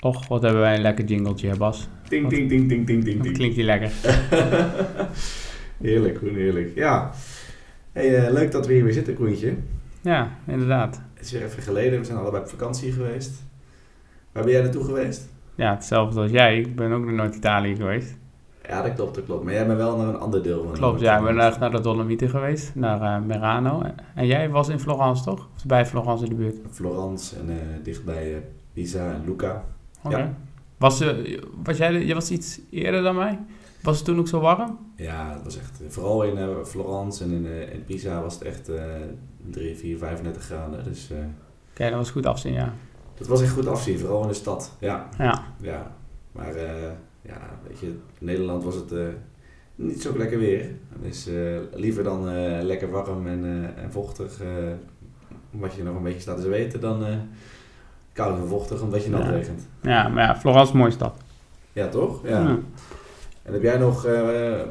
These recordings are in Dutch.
Och, wat hebben wij een lekker jingletje, hè, Bas. Ding, ding, ding, ding, ding, ding, Wat ding. klinkt die lekker. heerlijk, Koen, heerlijk. Ja. Hey, eh, leuk dat we hier weer zitten, Koentje. Ja, inderdaad. Het is weer even geleden. We zijn allebei op vakantie geweest. Waar ben jij naartoe geweest? Ja, hetzelfde als jij. Ik ben ook nog nooit Italië geweest. Ja, dat klopt, dat klopt. Maar jij bent wel naar een ander deel van Klopt, ja. Ik ben echt naar de Dolomieten geweest, naar eh, Merano. En jij was in Florence, toch? Of bij Florence in de buurt? Florence en eh, dichtbij Pisa en Lucca. Oké. Ja. Was, eh, was jij, jij was iets eerder dan mij? Was het toen ook zo warm? Ja, het was echt... Vooral in eh, Florence en in, eh, in Pisa was het echt eh 3, 4, 35 graden. Dus eh, Oké, dat was goed afzien, ja. dat was echt goed afzien. Vooral in de stad. Ja, Ja, Ja, maar eh, ja, weet je, in Nederland was het eh, niet zo lekker weer. Dus eh, liever dan eh, lekker warm en, eh, en vochtig, eh, omdat je nog een beetje staat te zweten, dan eh, koud en vochtig, omdat je nat Ja. regent. ja maar ja, Florence is een mooie stad. Ja, toch? Ja. Ja. En heb jij nog eh,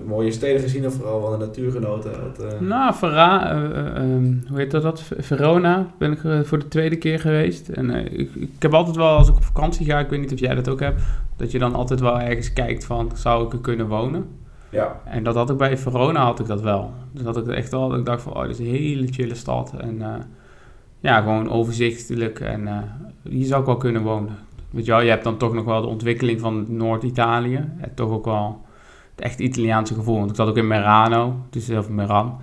mooie steden gezien of vooral van de natuur genoten? Wat, eh, Nou, Vera, eh, eh, ehm, hoe heet dat? dat? Verona ben ik voor de tweede keer geweest. En ik, ik heb altijd wel, als ik op vakantie ga, ik weet niet of jij dat ook hebt, dat je dan altijd wel ergens kijkt van, zou ik er kunnen wonen? Ja, En dat had ik bij Verona, had ik dat wel. Dus had ik echt wel, dat ik dacht van, oh, dit is een hele chille stad. En ja, gewoon overzichtelijk en eh, hier zou ik wel kunnen wonen. Weet je wel, je hebt dan toch nog wel de ontwikkeling van Noord-Italië. En toch ook wel het echt Italiaanse gevoel. Want ik zat ook in Merano, dus of Meran.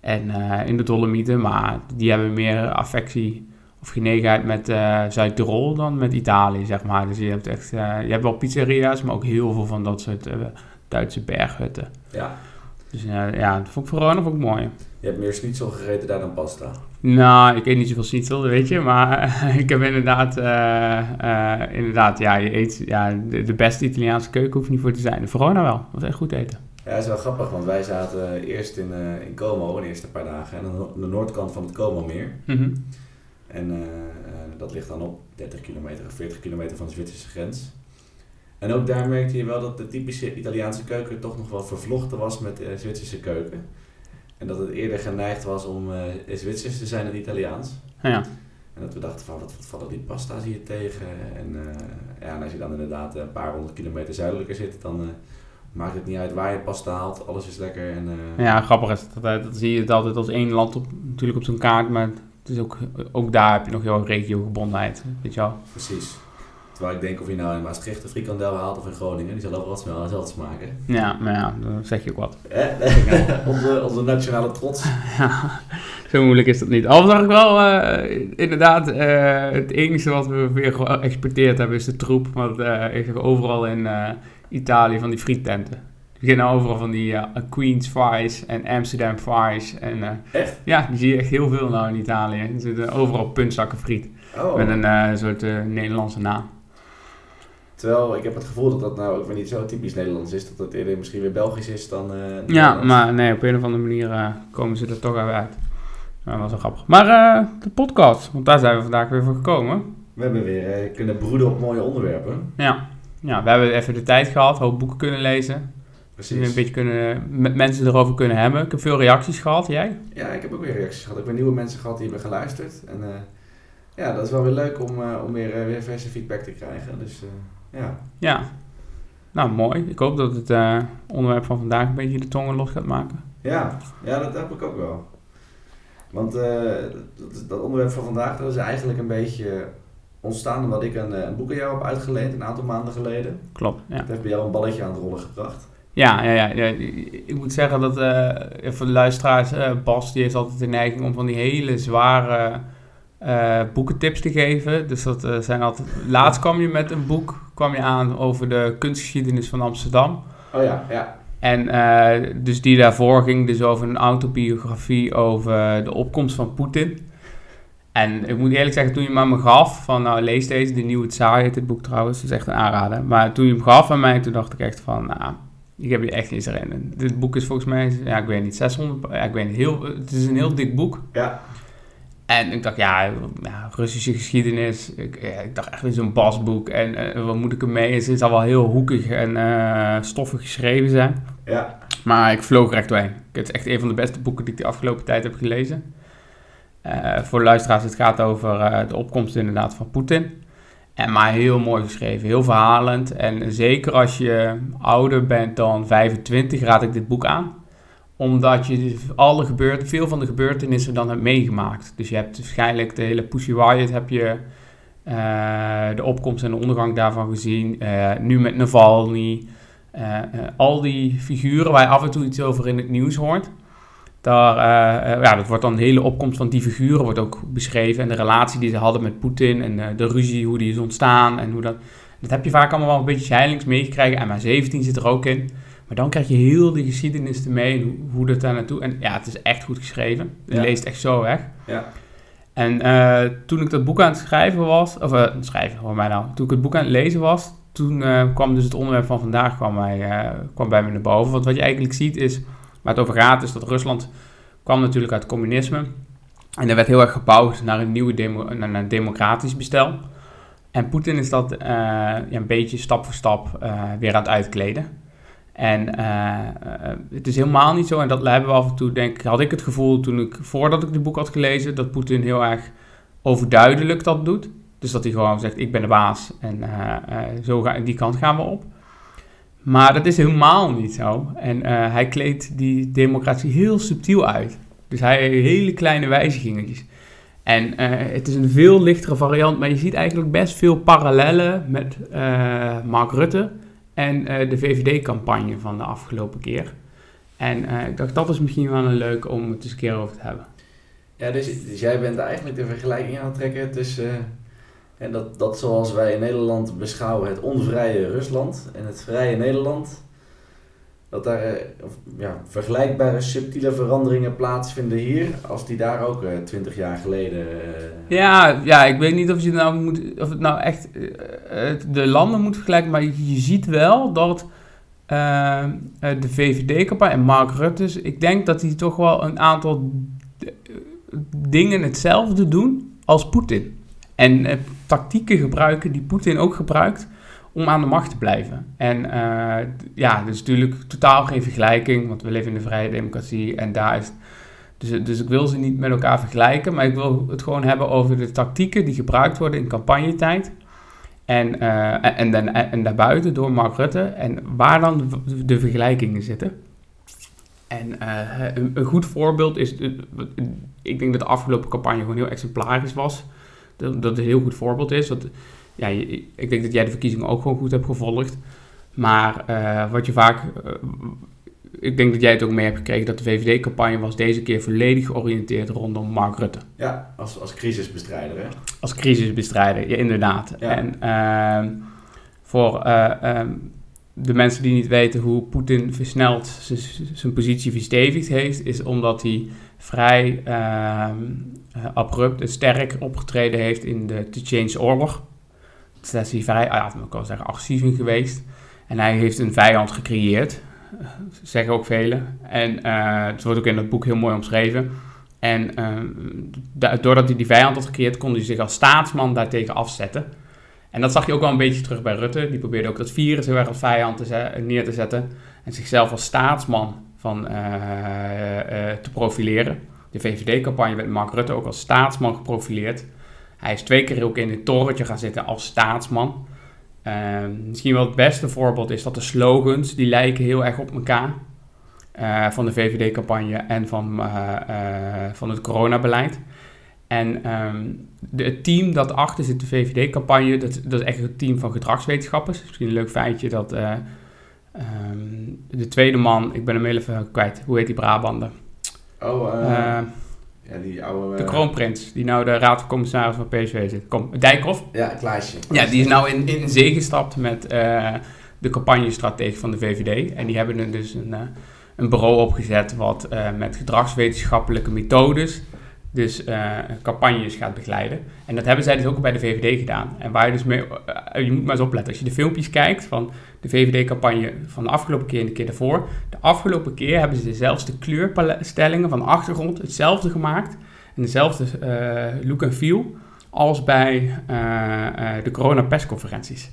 En eh, in de Dolomieten, maar die hebben meer affectie of genegenheid met eh Zuid-Tirol dan met Italië, zeg maar. Dus je hebt echt, je hebt wel pizzeria's, maar ook heel veel van dat soort Duitse berghutten. ja. Dus ja, dat vond ik Verona ik mooi. Je hebt meer schnitzel gegeten daar dan pasta. Nou, ik eet niet zoveel schnitzel, dat weet je. Maar ik heb inderdaad, eh, eh, inderdaad, ja, je eet, ja, de, de beste Italiaanse keuken hoeft niet voor te zijn. De Verona wel, dat was echt goed eten. Ja, dat is wel grappig, want wij zaten eerst in, eh, in Como, de eerste paar dagen, en aan de noordkant van het Como-meer. Mhm. En dat ligt dan op 30 kilometer of 40 kilometer van de Zwitserse grens. En ook daar merkte je wel dat de typische Italiaanse keuken toch nog wel vervlochten was met de Zwitserse keuken. En dat het eerder geneigd was om eh Zwitsers te zijn dan Italiaans. Ja, En dat we dachten van, wat, wat vallen die pasta's hier tegen? En, eh, ja, en als je dan inderdaad een paar honderd kilometer zuidelijker zit, dan eh, maakt het niet uit waar je pasta haalt. Alles is lekker. En, ja grappig is dat, dat, zie je het altijd als één land op, natuurlijk op zo'n kaart. Maar het is ook, ook daar heb je nog jouw regiogebondenheid, weet je wel. Precies. Terwijl ik denk of je nou in Maastricht een frikandel haalt of in Groningen, die zal overal hetzelfde smaken. Ja, maar ja, dan zeg je ook wat. Eh, onze, onze nationale trots. Ja, zo moeilijk is dat niet. Al zag ik wel, eh, inderdaad, eh, het enige wat we weer geëxporteerd hebben is de troep. Want eh, ik overal in Italië van die friettenten. Die beginnen overal van die Queen's fries en Amsterdam fries. En, Echt? Ja, die zie je echt heel veel nou in Italië. Er zitten overal puntzakken friet. Oh. Met een soort Nederlandse naam. Terwijl ik heb het gevoel dat dat nou ook weer niet zo typisch Nederlands is. Dat het eerder misschien weer Belgisch is dan eh, Ja, maar nee, op een of andere manier eh, komen ze er toch even uit. Dat was wel grappig. Maar eh, de podcast, want daar zijn we vandaag weer voor gekomen. We hebben weer kunnen broeden op mooie onderwerpen. Ja. ja, we hebben even de tijd gehad, hoop boeken kunnen lezen. Precies. Een beetje kunnen, met mensen erover kunnen hebben. Ik heb veel reacties gehad, jij? Ja, ik heb ook weer reacties gehad. Ik heb nieuwe mensen gehad die hebben geluisterd. En ja, dat is wel weer leuk om, om weer, weer verse feedback te krijgen. Dus ja. Ja. Nou, mooi. Ik hoop dat het eh, onderwerp van vandaag een beetje de tongen los gaat maken. Ja, ja, dat heb ik ook wel. Want eh, dat, dat onderwerp van vandaag dat is eigenlijk een beetje ontstaan omdat ik een, eh, een boek aan jou heb uitgeleend een aantal maanden geleden. Klopt, ja. Dat heeft bij jou een balletje aan het rollen gebracht. Ja, ja, ja, ja. Ik moet zeggen dat voor de luisteraars, Bas die heeft altijd de neiging om van die hele zware boekentips te geven. Dus dat zijn altijd. Laatst kwam je met een boek kwam je aan over de kunstgeschiedenis van Amsterdam. Oh ja, ja. En eh, dus die daarvoor ging dus over een autobiografie over de opkomst van Poetin. En ik moet eerlijk zeggen, toen je hem aan me gaf, van nou lees deze, De Nieuwe Tsaar heet het boek trouwens, dat is echt een aanrader. Maar toen je hem gaf aan mij, toen dacht ik echt van, nou, ik heb hier echt niets erin. Dit boek is volgens mij, ja ik weet niet, 600, ja ik weet niet, heel, het is een heel dik boek. Ja, En ik dacht, ja, ja Russische geschiedenis. Ik, ja, ik dacht echt weer zo'n basboek. En eh, wat moet ik ermee? Het zal wel heel hoekig en eh, stoffig geschreven zijn. ja. Maar ik vloog er echt doorheen. Het is echt een van de beste boeken die ik de afgelopen tijd heb gelezen. Eh, voor de luisteraars, het gaat over de opkomst inderdaad van Poetin. En maar heel mooi geschreven, heel verhalend. En zeker als je ouder bent dan 25, raad ik dit boek aan. Omdat je alle gebeurt, veel van de gebeurtenissen dan hebt meegemaakt. Dus je hebt waarschijnlijk de hele Pussy Riot heb je uh, de opkomst en de ondergang daarvan gezien. Uh, nu met Navalny. Uh, al die figuren waar je af en toe iets over in het nieuws hoort. Daar, ja, dat wordt dan de hele opkomst van die figuren wordt ook beschreven. En de relatie die ze hadden met Poetin. En de ruzie, hoe die is ontstaan. En hoe dat, dat heb je vaak allemaal wel een beetje scheidings meegekregen. En maar 17 zit er ook in. Maar dan krijg je heel de geschiedenis ermee. En hoe, dat daar naartoe... En ja, het is echt goed geschreven. Je ja. leest echt zo weg. Ja. En uh, toen ik dat boek aan het schrijven was, of uh, schrijven, hoor mij nou, toen ik het boek aan het lezen was, toen uh, kwam dus het onderwerp van vandaag kwam, mij, kwam bij me naar boven. Want wat je eigenlijk ziet is, waar het over gaat, is dat Rusland kwam natuurlijk uit communisme. En er werd heel erg gebouwd naar een nieuwe demo, naar een democratisch bestel. En Poetin is dat ja, een beetje stap voor stap weer aan het uitkleden. En uh, het is helemaal niet zo, en dat hebben we af en toe, denk ik, had ik het gevoel toen ik, voordat ik het boek had gelezen, dat Poetin heel erg overduidelijk dat doet. Dus dat hij gewoon zegt, ik ben de baas en uh, zo ga, die kant gaan we op. Maar dat is helemaal niet zo. En hij kleedt die democratie heel subtiel uit. Dus hij heeft hele kleine wijzigingetjes. En het is een veel lichtere variant, maar je ziet eigenlijk best veel parallellen met Mark Rutte en uh, de VVD-campagne van de afgelopen keer. En uh, ik dacht, dat is misschien wel een leuk om het eens een keer over te hebben. Ja, dus, dus jij bent eigenlijk de vergelijking aan het trekken tussen... Uh, en dat, dat zoals wij in Nederland beschouwen het onvrije Rusland en het vrije Nederland dat daar eh, ja, vergelijkbare subtiele veranderingen plaatsvinden hier, als die daar ook eh, twintig jaar geleden. Uh... Ja, ja, ik weet niet of, je nou moet, of het nou echt de landen moet vergelijken, maar je, ziet wel dat de VVD-campagne en Mark Rutte, ik denk dat die toch wel een aantal dingen hetzelfde doen als Poetin. En tactieken gebruiken die Poetin ook gebruikt om aan de macht te blijven. En uh, ja, dus natuurlijk totaal geen vergelijking, want we leven in een vrije democratie en daar is. Dus, dus ik wil ze niet met elkaar vergelijken, maar ik wil het gewoon hebben over de tactieken die gebruikt worden in campagnetijd. En, uh, en, en, en, daarbuiten door Mark Rutte en waar dan de, vergelijkingen zitten. En een, een, goed voorbeeld is, ik denk dat de afgelopen campagne gewoon heel exemplarisch was. Dat, dat het een heel goed voorbeeld is. Dat, ja, ik denk dat jij de verkiezingen ook gewoon goed hebt gevolgd. Maar uh, wat je vaak. Uh, ik denk dat jij het ook mee hebt gekregen dat de VVD-campagne was deze keer volledig georiënteerd rondom Mark Rutte. Ja, als, als crisisbestrijder, hè? Als crisisbestrijder, ja, inderdaad. Ja. En uh, voor uh, de mensen die niet weten hoe Poetin versneld zijn positie verstevigd heeft, is omdat hij vrij ehm, abrupt en sterk opgetreden heeft in de Change oorlog hij vrij, ah ja, ik wel zeggen, agressief geweest. En hij heeft een vijand gecreëerd, zeggen ook velen. En uh, het wordt ook in dat boek heel mooi omschreven. En uh, doordat hij die vijand had gecreëerd, kon hij zich als staatsman daartegen afzetten. En dat zag je ook wel een beetje terug bij Rutte. Die probeerde ook dat virus heel erg als vijand te neer te zetten. En zichzelf als staatsman van, uh, te profileren. De VVD-campagne werd Mark Rutte ook als staatsman geprofileerd. Hij is twee keer ook in het torentje gaan zitten als staatsman. Uh, misschien wel het beste voorbeeld is dat de slogans, die lijken heel erg op elkaar. Uh, van de VVD-campagne en van, uh, van het coronabeleid. En um, de, het team dat achter zit, de VVD-campagne, dat, dat is echt een team van gedragswetenschappers. Misschien een leuk feitje dat um, de tweede man, ik ben hem even kwijt, hoe heet die Brabander? Oh, ja, die oude... De kroonprins, die nou de raad van commissaris van PSV zit. Kom, Dijkhoff. Ja, Klaasje. Ja, die is nou in, in zee gestapt met uh, de campagnestrategie van de VVD. En die hebben er dus een, uh, een bureau opgezet wat uh, met gedragswetenschappelijke methodes dus campagnes gaat begeleiden. En dat hebben zij dus ook bij de VVD gedaan. En waar je dus mee, je moet maar eens opletten, als je de filmpjes kijkt van de VVD-campagne van de afgelopen keer en de keer daarvoor. De afgelopen keer hebben ze dezelfde kleurstellingen van achtergrond, hetzelfde gemaakt. En dezelfde uh, look en feel als bij uh, uh, de corona-persconferenties.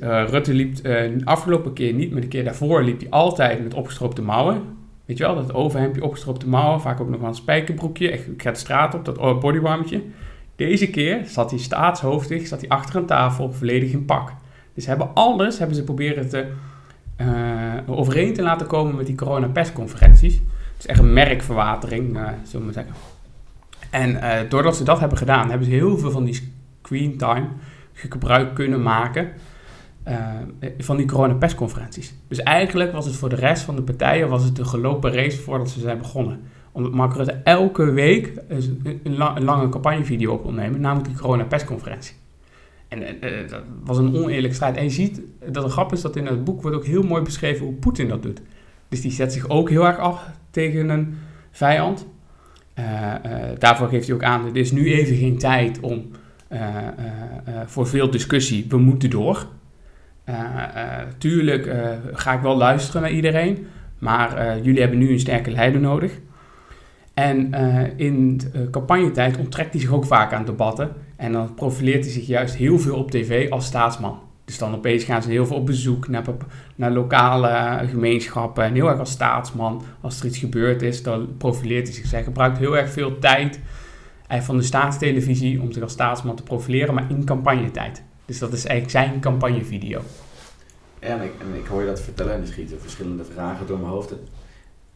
Rutte liep de afgelopen keer niet, maar de keer daarvoor liep hij altijd met opgestroopte mouwen. Weet je wel, dat overhemdje, opgestroopte mouwen, vaak ook nog wel een spijkerbroekje. Echt, ik ga de straat op, dat bodywarmetje. Deze keer zat hij staatshoofdig, zat hij achter een tafel, volledig in pak. Dus hebben alles, hebben ze proberen te uh, overeen te laten komen met die corona-persconferenties. Het is echt een merkverwatering, uh, zullen we maar zeggen. En uh, doordat ze dat hebben gedaan, hebben ze heel veel van die screen time gebruik kunnen maken van die corona-persconferenties. Dus eigenlijk was het voor de rest van de partijen was het een gelopen race voordat ze zijn begonnen. Omdat Mark Rutte elke week een, een lange campagnevideo op opnemen, namelijk die corona-persconferentie. En uh, dat was een oneerlijke strijd. En je ziet dat het grap is dat in het boek wordt ook heel mooi beschreven hoe Poetin dat doet. Dus die zet zich ook heel erg af tegen een vijand. Uh, uh, daarvoor geeft hij ook aan, er is nu even geen tijd om, voor veel discussie, we moeten door. tuurlijk ga ik wel luisteren naar iedereen, maar jullie hebben nu een sterke leider nodig. En in campagnetijd onttrekt hij zich ook vaak aan debatten. En dan profileert hij zich juist heel veel op tv als staatsman. Dus dan opeens gaan ze heel veel op bezoek naar, naar lokale gemeenschappen. En heel erg als staatsman, als er iets gebeurd is, dan profileert hij zich. Hij gebruikt heel erg veel tijd eh, van de staatstelevisie om zich als staatsman te profileren, maar in campagnetijd. Dus dat is eigenlijk zijn campagnevideo. En ik, ik hoor je dat vertellen en er schieten verschillende vragen door mijn hoofd. De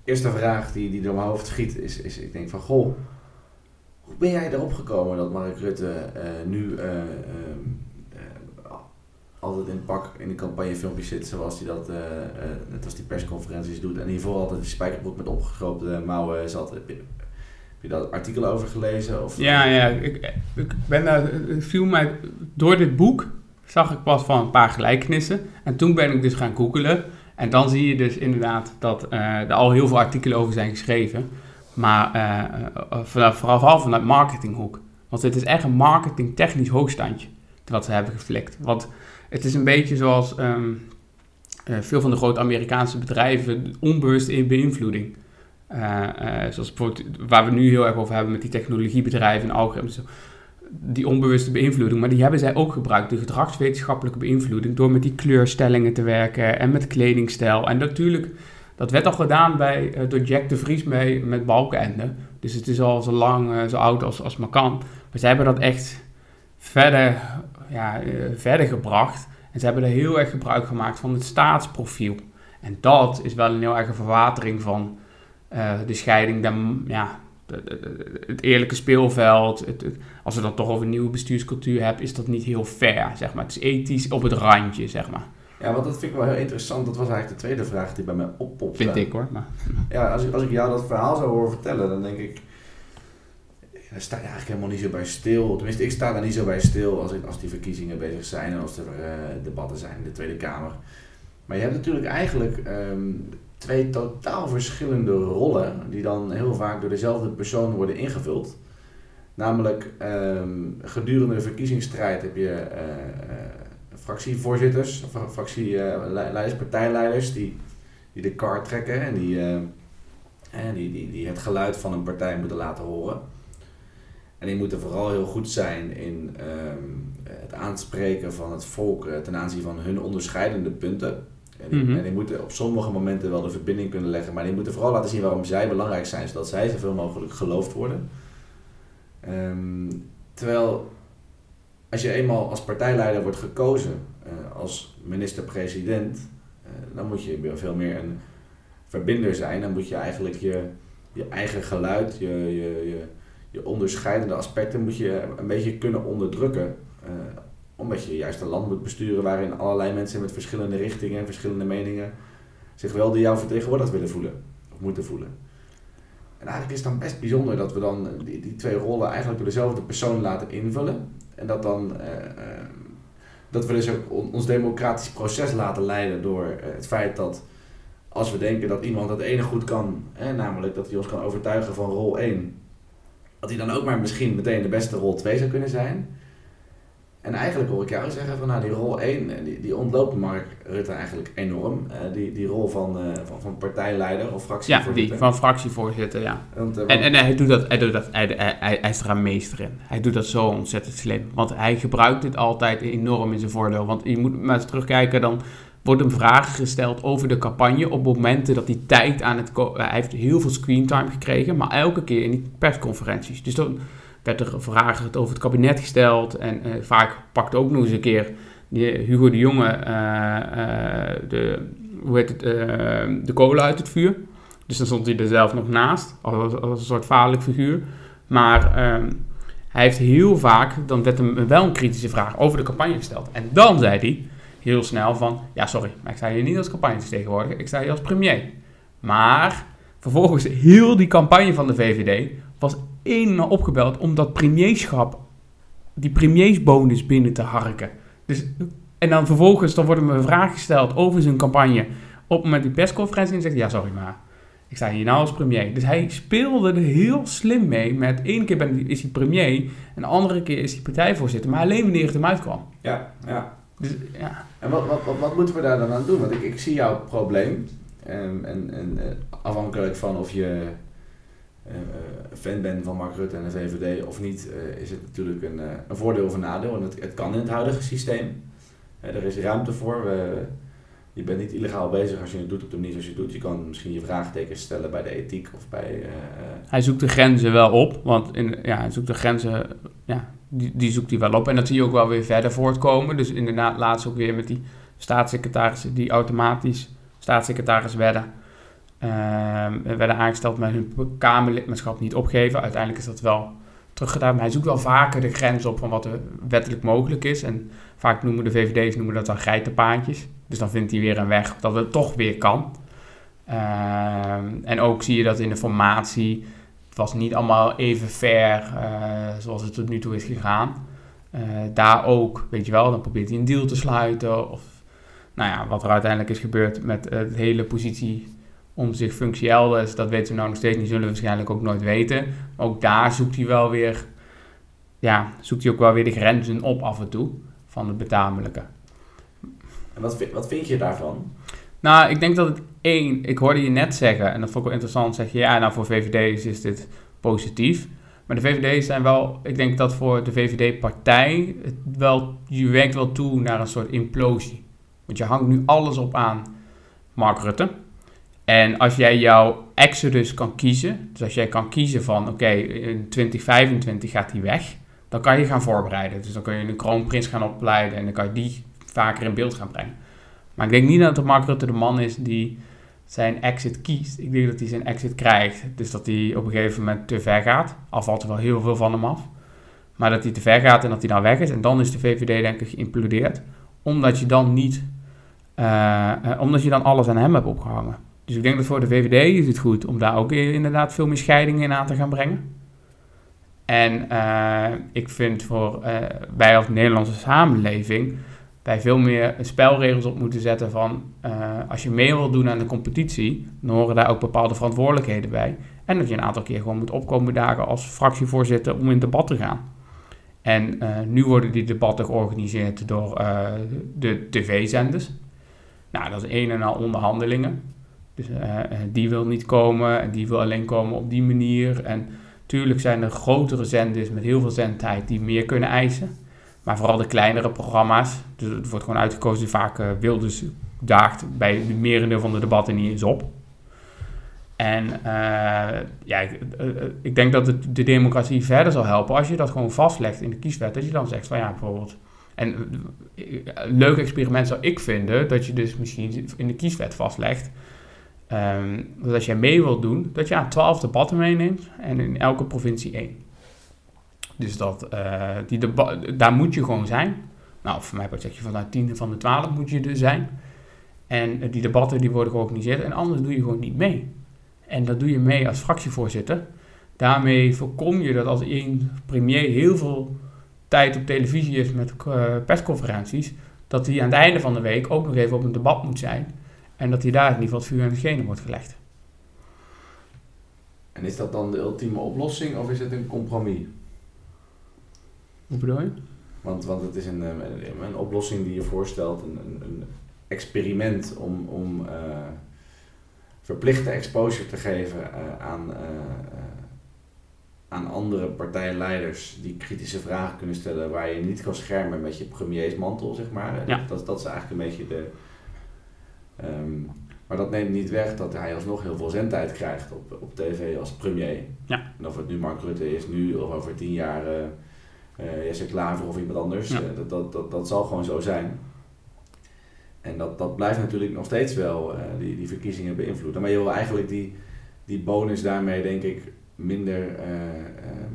eerste vraag die, die door mijn hoofd schiet is, is ik denk van, goh, hoe ben jij erop gekomen dat Mark Rutte uh, nu uh, uh, altijd in pak in de campagnefilmpjes zit zoals hij dat, net als die persconferenties doet en hiervoor altijd die spijkerbroek met opgegroopte mouwen zat? Heb je, heb dat artikel over gelezen? Of? Ja, ja ik, ben daar, mij door dit boek zag ik pas van een paar gelijkenissen en toen ben ik dus gaan googelen en dan zie je dus inderdaad dat er al heel veel artikelen over zijn geschreven. Maar uh, vooral vanuit marketinghoek. Want het is echt een marketingtechnisch hoogstandje wat ze hebben geflikt. Want het is een beetje zoals um, uh, veel van de grote Amerikaanse bedrijven onbewuste beïnvloeding. Uh, zoals bijvoorbeeld waar we nu heel erg over hebben met die technologiebedrijven en algoritmes. Die onbewuste beïnvloeding, maar die hebben zij ook gebruikt. De gedragswetenschappelijke beïnvloeding door met die kleurstellingen te werken en met kledingstijl. En natuurlijk dat werd al gedaan bij, uh, door Jack de Vries mee, met Balkenende. Dus het is al zo lang, uh, zo oud als, als maar kan. Maar ze hebben dat echt verder, ja, uh, verder gebracht. En ze hebben er heel erg gebruik gemaakt van het staatsprofiel. En dat is wel een heel erge verwatering van de scheiding, de, ja, het eerlijke speelveld. Als we dan toch over een nieuwe bestuurscultuur hebben, is dat niet heel fair, zeg maar. Het is ethisch op het randje, zeg maar. Ja, want dat vind ik wel heel interessant. Dat was eigenlijk de tweede vraag die bij mij oppopte. Vind ik hoor. Maar... Ja, als ik, als ik jou dat verhaal zou horen vertellen, dan denk ik... Daar sta je eigenlijk helemaal niet zo bij stil. Tenminste, ik sta daar niet zo bij stil als, ik, als die verkiezingen bezig zijn en als er uh, debatten zijn in de Tweede Kamer. Maar je hebt natuurlijk eigenlijk um, twee totaal verschillende rollen, die dan heel vaak door dezelfde persoon worden ingevuld. Namelijk, um, gedurende de verkiezingsstrijd heb je uh, fractievoorzitters, fractieleiders, partijleiders, die, die de kar trekken en die, uh, die, die, die het geluid van een partij moeten laten horen. En die moeten vooral heel goed zijn in um, het aanspreken van het volk uh, ten aanzien van hun onderscheidende punten. En die, mm-hmm. en die, moeten op sommige momenten wel de verbinding kunnen leggen, maar die moeten vooral laten zien waarom zij belangrijk zijn, zodat zij zoveel mogelijk geloofd worden. Um, terwijl als je eenmaal als partijleider wordt gekozen uh, als minister-president, uh, dan moet je veel meer een verbinder zijn. Dan moet je eigenlijk je, je eigen geluid, je, je, je, je onderscheidende aspecten moet je een beetje kunnen onderdrukken. Uh, omdat je juist een land moet besturen waarin allerlei mensen met verschillende richtingen en verschillende meningen zich wel door jou vertegenwoordigd willen voelen of moeten voelen. En eigenlijk is het dan best bijzonder dat we dan die, die twee rollen eigenlijk door dezelfde persoon laten invullen. En dat dan uh, uh, dat we dus ook ons democratisch proces laten leiden door uh, het feit dat als we denken dat iemand het ene goed kan, hè, namelijk dat hij ons kan overtuigen van rol 1, dat hij dan ook maar misschien meteen de beste rol 2 zou kunnen zijn. En eigenlijk hoor ik jou zeggen van nou die rol 1, eh, die, die ontloopt Mark Rutte eigenlijk enorm. Uh, die, die rol van, uh, van, van partijleider of fractievoorzitter. Ja, die van fractievoorzitter, ja. Want, uh, en, en hij doet dat, hij, doet dat hij, hij, hij, is er aan meester in. Hij doet dat zo ontzettend slim. Want hij gebruikt dit altijd enorm in zijn voordeel. Want je moet maar eens terugkijken, dan wordt hem vragen gesteld over de campagne op momenten dat hij tijd aan het... Hij heeft heel veel screentime gekregen, maar elke keer in die persconferenties. Dus dan werd er vragen over het kabinet gesteld. En eh, vaak pakte ook nog eens een keer die Hugo de Jonge eh, eh, de, hoe heet het, eh, de kolen uit het vuur. Dus dan stond hij er zelf nog naast, als, als een soort vaderlijk figuur. Maar ehm, hij heeft heel vaak, dan werd hem wel een kritische vraag over de campagne gesteld. En dan zei hij heel snel van, ja sorry, maar ik sta hier niet als campagnevertegenwoordiger, ik sta hier als premier. Maar vervolgens heel die campagne van de VVD was één opgebeld om dat premierschap, die premiersbonus binnen te harken. Dus, en dan vervolgens dan wordt hem een vraag gesteld over zijn campagne op het moment die persconferentie en zegt ja sorry maar, ik sta hier nou als premier. Dus hij speelde er heel slim mee met, één keer ben, is hij premier en de andere keer is hij partijvoorzitter, maar alleen wanneer het hem uitkwam. Ja, ja. Dus ja, En wat, wat, wat, wat moeten we daar dan aan doen? Want ik, ik zie jouw probleem. Ehm, en en eh, afhankelijk van of je fan bent van Mark Rutte en de VVD of niet, eh, is het natuurlijk een, eh, een voordeel of een nadeel. En het, het kan in het huidige systeem. Eh, er is ruimte voor. Je bent niet illegaal bezig als je het doet op de manier zoals je het doet. Je kan misschien je vraagtekens stellen bij de ethiek of bij... eh, eh, hij zoekt de grenzen wel op, want in, ja, hij zoekt de grenzen, ja, die, die zoekt hij wel op. En dat zie je ook wel weer verder voortkomen. Dus inderdaad, laatst ook weer met die staatssecretarissen die automatisch staatssecretaris werden. Ehm, werden aangesteld met hun Kamerlidmaatschap niet opgeven. Uiteindelijk is dat wel teruggedaan. Maar hij zoekt wel vaker de grens op van wat er wettelijk mogelijk is. En vaak noemen de VVD's noemen dat dan geitenpaadjes. Dus dan vindt hij weer een weg dat het toch weer kan. Ehm, en ook zie je dat in de formatie. Het was niet allemaal even fair eh, zoals het tot nu toe is gegaan. Eh, daar ook, weet je wel, dan probeert hij een deal te sluiten. Of nou ja, wat er uiteindelijk is gebeurd met de hele positie om zich functie elders, dat weten we nou nog steeds niet, zullen we waarschijnlijk ook nooit weten. Maar ook daar zoekt hij wel weer, ja, zoekt hij ook wel weer de grenzen op af en toe van het betamelijke. en wat, vind- wat vind je daarvan? Nou, ik denk dat het één, ik hoorde je net zeggen, en dat vond ik wel interessant, zeg je, ja, nou voor VVD's is dit positief. Maar de VVD's zijn wel, ik denk dat voor de VVD-partij, het wel, je werkt wel toe naar een soort implosie. Want je hangt nu alles op aan Mark Rutte. En als jij jouw exodus kan kiezen, dus als jij kan kiezen van, oké, in 2025 gaat hij weg, dan kan je gaan voorbereiden. Dus dan kun je een kroonprins gaan opleiden en dan kan je die vaker in beeld gaan brengen. Maar ik denk niet dat de Mark Rutte de man is die zijn exit kiest. Ik denk dat hij zijn exit krijgt. Dus dat hij op een gegeven moment te ver gaat. Al valt er wel heel veel van hem af. Maar dat hij te ver gaat en dat hij dan weg is. En dan is de VVD denk ik geïmplodeerd. Omdat je dan niet... eh, eh, omdat je dan alles aan hem hebt opgehangen. Dus ik denk dat voor de VVD is het goed om daar ook inderdaad veel meer scheidingen in aan te gaan brengen. En eh, ik vind voor eh, wij als Nederlandse samenleving wij veel meer spelregels op moeten zetten van eh, als je mee wil doen aan de competitie, dan horen daar ook bepaalde verantwoordelijkheden bij. En dat je een aantal keer gewoon moet opkomen dagen als fractievoorzitter om in debat te gaan. En nu worden die debatten georganiseerd door de tv-zenders. Nou, dat is een en al onderhandelingen. Dus eh, eh, die wil niet komen en die wil alleen komen op die manier. En tuurlijk zijn er grotere zenders met heel veel zendtijd die meer kunnen eisen. Maar vooral de kleinere programma's, dus het wordt gewoon uitgekozen vaak uh, Wilders daagt bij de merendeel van de debatten niet eens op. En ja, ik, ik, denk dat het de democratie verder zal helpen als je dat gewoon vastlegt in de kieswet. Dat je dan zegt van ja, bijvoorbeeld. En een leuk experiment zou ik vinden dat je dus misschien in de kieswet vastlegt. Dat als jij mee wilt doen, dat je aan 12 debatten meeneemt en in elke provincie één. Dus dat, uh, die daar moet je gewoon zijn. Nou, voor mij zeg je vanuit 10 van de 12 moet je er zijn. En die debatten die worden georganiseerd en anders doe je gewoon niet mee. En dat doe je mee als fractievoorzitter. Daarmee voorkom je dat als één premier heel veel tijd op televisie is met uh, persconferenties, dat hij aan het einde van de week ook nog even op een debat moet zijn. En dat hij daar in ieder geval het vuur aan de schenen wordt gelegd. En is dat dan de ultieme oplossing of is het een compromis? Hoe bedoel je? Want, want het is een, een, een oplossing die je voorstelt, een, een, een experiment om, om uh, verplichte exposure te geven uh, aan, uh, aan andere partijleiders die kritische vragen kunnen stellen waar je niet kan schermen met je premiersmantel, zeg maar. Ja. Dat, dat is eigenlijk een beetje de, um, Maar dat neemt niet weg dat hij alsnog heel veel zendtijd krijgt op, op tv als premier. Ja. En of het nu Mark Rutte is, nu of over tien jaar uh, Jesse Klaver of iemand anders. Ja. Uh, dat, dat, dat, dat zal gewoon zo zijn. En dat, dat blijft natuurlijk nog steeds wel die, die verkiezingen beïnvloeden. Maar je wil eigenlijk die, die bonus daarmee, denk ik, minder,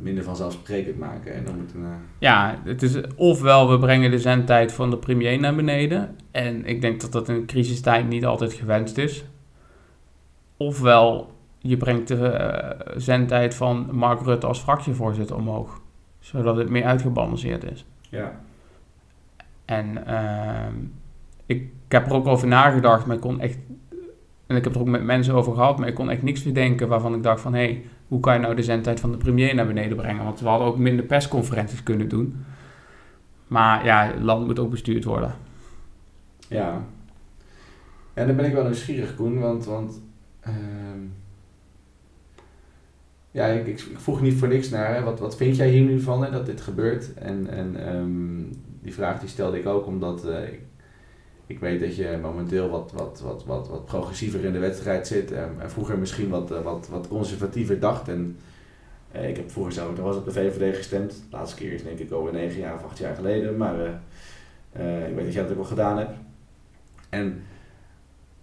minder vanzelfsprekend maken. En dan moet een, Ja, het is ofwel we brengen de zendtijd van de premier naar beneden. En ik denk dat dat in een crisistijd niet altijd gewenst is. Ofwel je brengt de uh, zendtijd van Mark Rutte als fractievoorzitter omhoog. Zodat het meer uitgebalanceerd is. Ja. En uh, ik, ik, heb er ook over nagedacht, maar ik kon echt... En ik heb er ook met mensen over gehad, maar ik kon echt niks bedenken waarvan ik dacht van... hé, hey, hoe kan je nou de zendtijd van de premier naar beneden brengen? Want we hadden ook minder persconferenties kunnen doen. Maar ja, het land moet ook bestuurd worden. Ja. En dan ben ik wel nieuwsgierig, Koen, want... want uh, ja, ik, ik, vroeg niet voor niks naar, hè. Wat, wat vind jij hier nu van, hè, dat dit gebeurt? En, en um, die vraag die stelde ik ook omdat uh, ik, ik weet dat je momenteel wat, wat, wat, wat, wat progressiever in de wedstrijd zit. En, vroeger misschien wat, uh, wat, wat conservatiever dacht. En uh, ik heb vroeger zelf, er was op de VVD gestemd. De laatste keer is denk ik over negen jaar of acht jaar geleden. Maar ik weet dat jij dat ook al gedaan hebt. En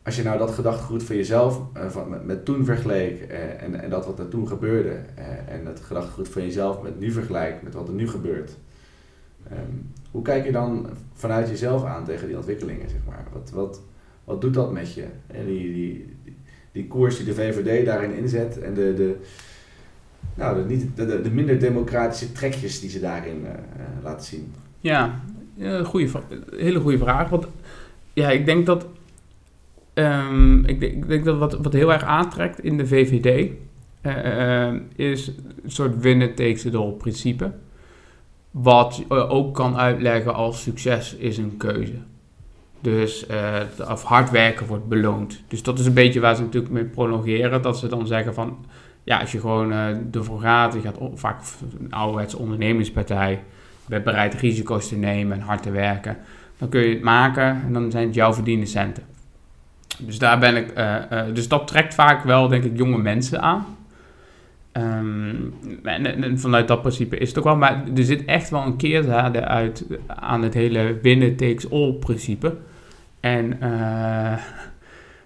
als je nou dat gedachtegoed van jezelf van, met, met, toen vergeleek en, en dat wat er toen gebeurde en het gedachtegoed van jezelf met nu vergelijkt met wat er nu gebeurt. Um, hoe kijk je dan vanuit jezelf aan tegen die ontwikkelingen, zeg maar? Wat, wat, wat doet dat met je? En die, die, die, koers die de VVD daarin inzet en de, de, nou, de, niet, de, de minder democratische trekjes die ze daarin laten zien? Ja, goeie, hele goede vraag. Want ja, ik denk dat Um, ik, denk, dat wat, wat heel erg aantrekt in de VVD uh, uh, is een soort winner takes it all principe. Wat je ook kan uitleggen als succes is een keuze. Dus uh, of hard werken wordt beloond. Dus dat is een beetje waar ze natuurlijk mee prolongeren. Dat ze dan zeggen van, ja, als je gewoon ervoor gaat, je gaat vaak een ouderwetse ondernemingspartij, bent bereid risico's te nemen en hard te werken, dan kun je het maken en dan zijn het jouw verdiende centen. Dus daar ben ik. Uh, uh, dus dat trekt vaak wel, denk ik, jonge mensen aan. Um, en, vanuit dat principe is het ook wel. Maar er zit echt wel een keerzijde uit aan het hele winner takes all principe. En uh,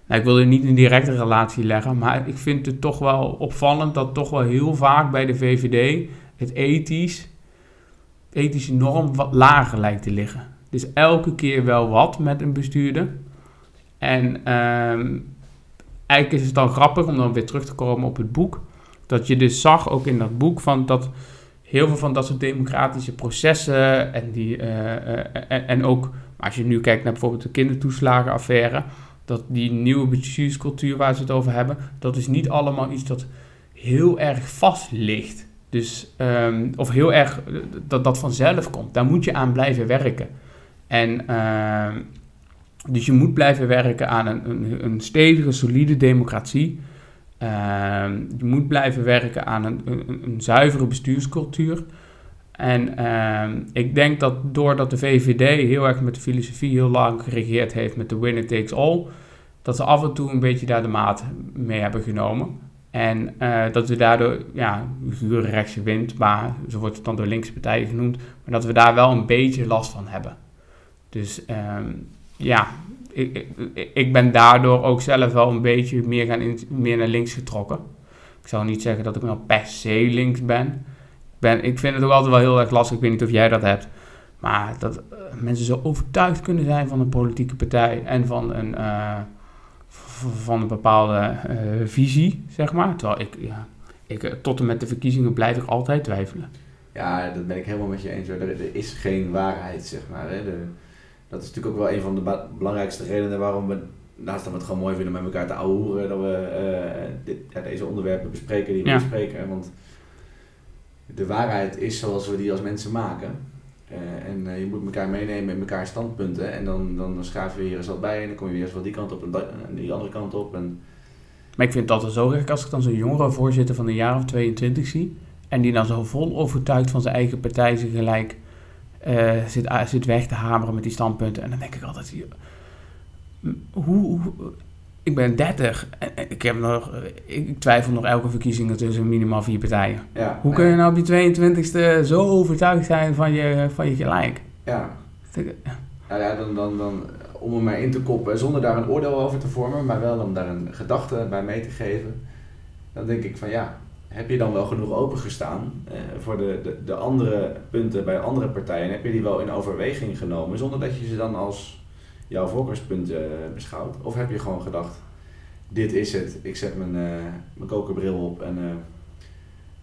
nou, ik wil er niet een directe relatie leggen, maar ik vind het toch wel opvallend dat toch wel heel vaak bij de VVD het ethisch, ethische norm wat lager lijkt te liggen. Dus elke keer wel wat met een bestuurder. En um, eigenlijk is het dan grappig om dan weer terug te komen op het boek. Dat je dus zag ook in dat boek van dat heel veel van dat soort democratische processen en, die, uh, uh, en, en, ook als je nu kijkt naar bijvoorbeeld de kindertoeslagenaffaire, dat die nieuwe bestuurscultuur waar ze het over hebben, dat is niet allemaal iets dat heel erg vast ligt. Dus, um, of heel erg dat dat vanzelf komt. Daar moet je aan blijven werken. En uh, dus je moet blijven werken aan een, een, een stevige, solide democratie. Uh, je moet blijven werken aan een, een, zuivere bestuurscultuur. En uh, ik denk dat doordat de VVD heel erg met de filosofie heel lang geregeerd heeft met de winner takes all, dat ze af en toe een beetje daar de maat mee hebben genomen. En uh, dat we daardoor, ja, gure rechtse wind, maar zo wordt het dan door linkse partijen genoemd, maar dat we daar wel een beetje last van hebben. Dus um, ja, ik, ik, ik, ben daardoor ook zelf wel een beetje meer, gaan meer naar links getrokken. Ik zou niet zeggen dat ik nou per se links ben. ben. Ik vind het ook altijd wel heel erg lastig, ik weet niet of jij dat hebt. Maar dat uh, mensen zo overtuigd kunnen zijn van een politieke partij en van een, uh, van een bepaalde uh, visie, zeg maar. Terwijl ik, ja, ik, tot en met de verkiezingen blijf ik altijd twijfelen. Ja, dat ben ik helemaal met je eens. Er, er is geen waarheid, zeg maar. Hè. De, dat is natuurlijk ook wel een van de belangrijkste redenen waarom we, naast dat we het gewoon mooi vinden met elkaar te ouwehoeren, dat we uh, dit, ja, deze onderwerpen bespreken die we ja. bespreken. Want de waarheid is zoals we die als mensen maken. Uh, en uh, je moet elkaar meenemen in elkaar standpunten. En dan, dan schuiven we hier eens wat bij en dan kom je weer eens wat die kant op en, dat, en die andere kant op. En... Maar ik vind het altijd zo gek als ik dan zo'n jongere voorzitter van een jaar of 22 zie. En die dan zo vol overtuigd van zijn eigen partij zich gelijk uh, zit, zit weg te hameren met die standpunten. En dan denk ik altijd, hoe, hoe ik ben 30 en ik, heb nog, ik twijfel nog elke verkiezingen tussen minimaal vier partijen. Ja, Hoe kun je nou op je 22e zo overtuigd zijn van je, van je gelijk? Ja, nou ja, dan, dan, dan, om hem maar in te koppen, zonder daar een oordeel over te vormen, maar wel om daar een gedachte bij mee te geven. Dan denk ik van ja, heb je dan wel genoeg opengestaan eh, voor de, de, de andere punten bij andere partijen? Heb je die wel in overweging genomen, zonder dat je ze dan als jouw voorkeurspunten uh, beschouwt? Of heb je gewoon gedacht, dit is het, ik zet mijn, uh, mijn kokerbril op en uh,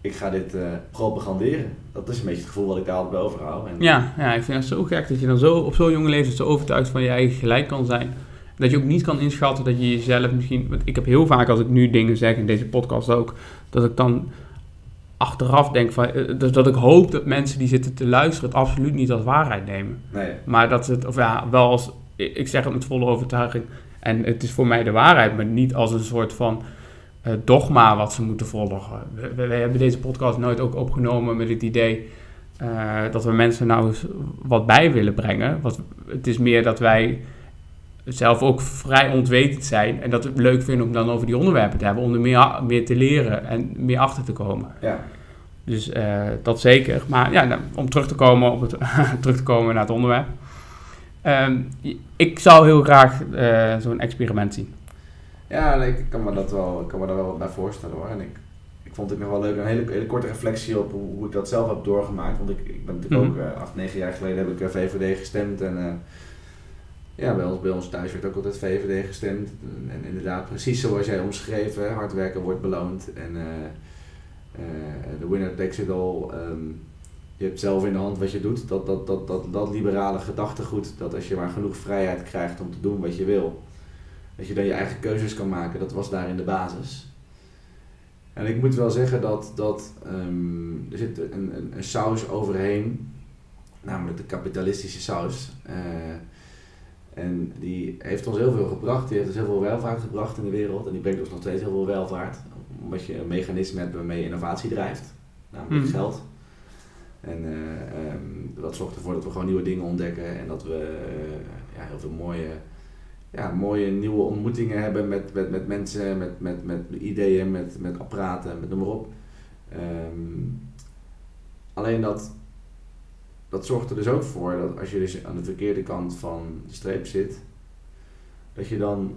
ik ga dit uh, propaganderen. Dat is een beetje het gevoel wat ik daar altijd bij overhoud. En ja, ja, ik vind het zo gek dat je dan zo op zo'n jonge leeftijd zo overtuigd van je eigen gelijk kan zijn. Dat je ook niet kan inschatten dat je jezelf misschien... Want ik heb heel vaak als ik nu dingen zeg, in deze podcast ook, dat ik dan achteraf denk van... Dus dat ik hoop dat mensen die zitten te luisteren het absoluut niet als waarheid nemen. Nee. Maar dat het, of ja, wel als... Ik zeg het met volle overtuiging en het is voor mij de waarheid, maar niet als een soort van uh, dogma wat ze moeten volgen. We, we, hebben deze podcast nooit ook opgenomen met het idee uh, dat we mensen nou eens wat bij willen brengen. Wat, het is meer dat wij zelf ook vrij ontwetend zijn en dat het leuk vinden om dan over die onderwerpen te hebben, om er meer, meer te leren en meer achter te komen. Ja. Dus uh, dat zeker. Maar ja, nou, om terug te komen, op het, terug te komen naar het onderwerp. Um, ik zou heel graag uh, zo'n experiment zien. Ja, nee, ik kan me dat wel, ik kan me daar wel wat bij voorstellen hoor. En ik, ik vond het nog wel leuk, een hele, hele korte reflectie op hoe, hoe, ik dat zelf heb doorgemaakt. Want ik, ik ben natuurlijk mm -hmm. ook uh, acht, negen jaar geleden heb ik VVD gestemd. En ja, bij ons, bij ons thuis werd ook altijd VVD gestemd. En, inderdaad, precies zoals jij omschreven, hard werken wordt beloond. En de winner takes it all. Um, je hebt zelf in de hand wat je doet. Dat, dat, dat, dat, dat liberale gedachtegoed, dat als je maar genoeg vrijheid krijgt om te doen wat je wil, dat je dan je eigen keuzes kan maken, dat was daar in de basis. En ik moet wel zeggen dat, dat um, er zit een, een, saus overheen, namelijk de kapitalistische saus. Uh, en die heeft ons heel veel gebracht, die heeft ons heel veel welvaart gebracht in de wereld en die brengt ons nog steeds heel veel welvaart. Omdat je een mechanisme hebt waarmee je innovatie drijft, namelijk mm. geld. En uh, um, dat zorgt ervoor dat we gewoon nieuwe dingen ontdekken en dat we uh, ja, heel veel mooie, ja, mooie nieuwe ontmoetingen hebben met, met, met mensen, met, met, met ideeën, met, met apparaten, met noem maar op. Um, alleen dat, dat zorgt er dus ook voor dat als je dus aan de verkeerde kant van de streep zit, dat je dan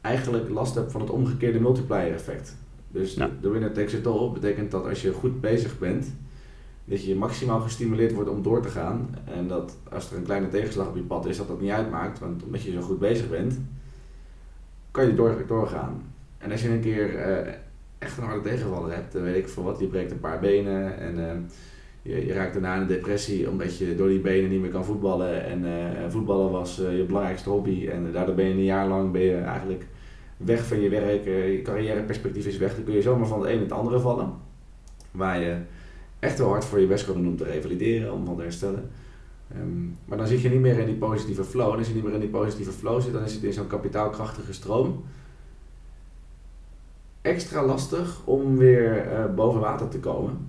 eigenlijk last hebt van het omgekeerde multiplier effect. Dus ja. de winner takes it all betekent dat als je goed bezig bent, dat je maximaal gestimuleerd wordt om door te gaan. En dat als er een kleine tegenslag op je pad is, dat dat niet uitmaakt. Want omdat je zo goed bezig bent, kan je door, doorgaan. En als je een keer uh, echt een harde tegenvaller hebt, dan weet ik voor wat, je breekt een paar benen en uh, je, raakt daarna een depressie omdat je door die benen niet meer kan voetballen. En uh, voetballen was je belangrijkste hobby en daardoor ben je een jaar lang ben je eigenlijk weg van je werk, je carrièreperspectief is weg. Dan kun je zomaar van het een het andere vallen. Waar je echt wel hard voor je best kan doen om te revalideren, om van te herstellen. Um, maar dan zit je niet meer in die positieve flow. En als je niet meer in die positieve flow zit, dan is het in zo'n kapitaalkrachtige stroom extra lastig om weer boven water te komen.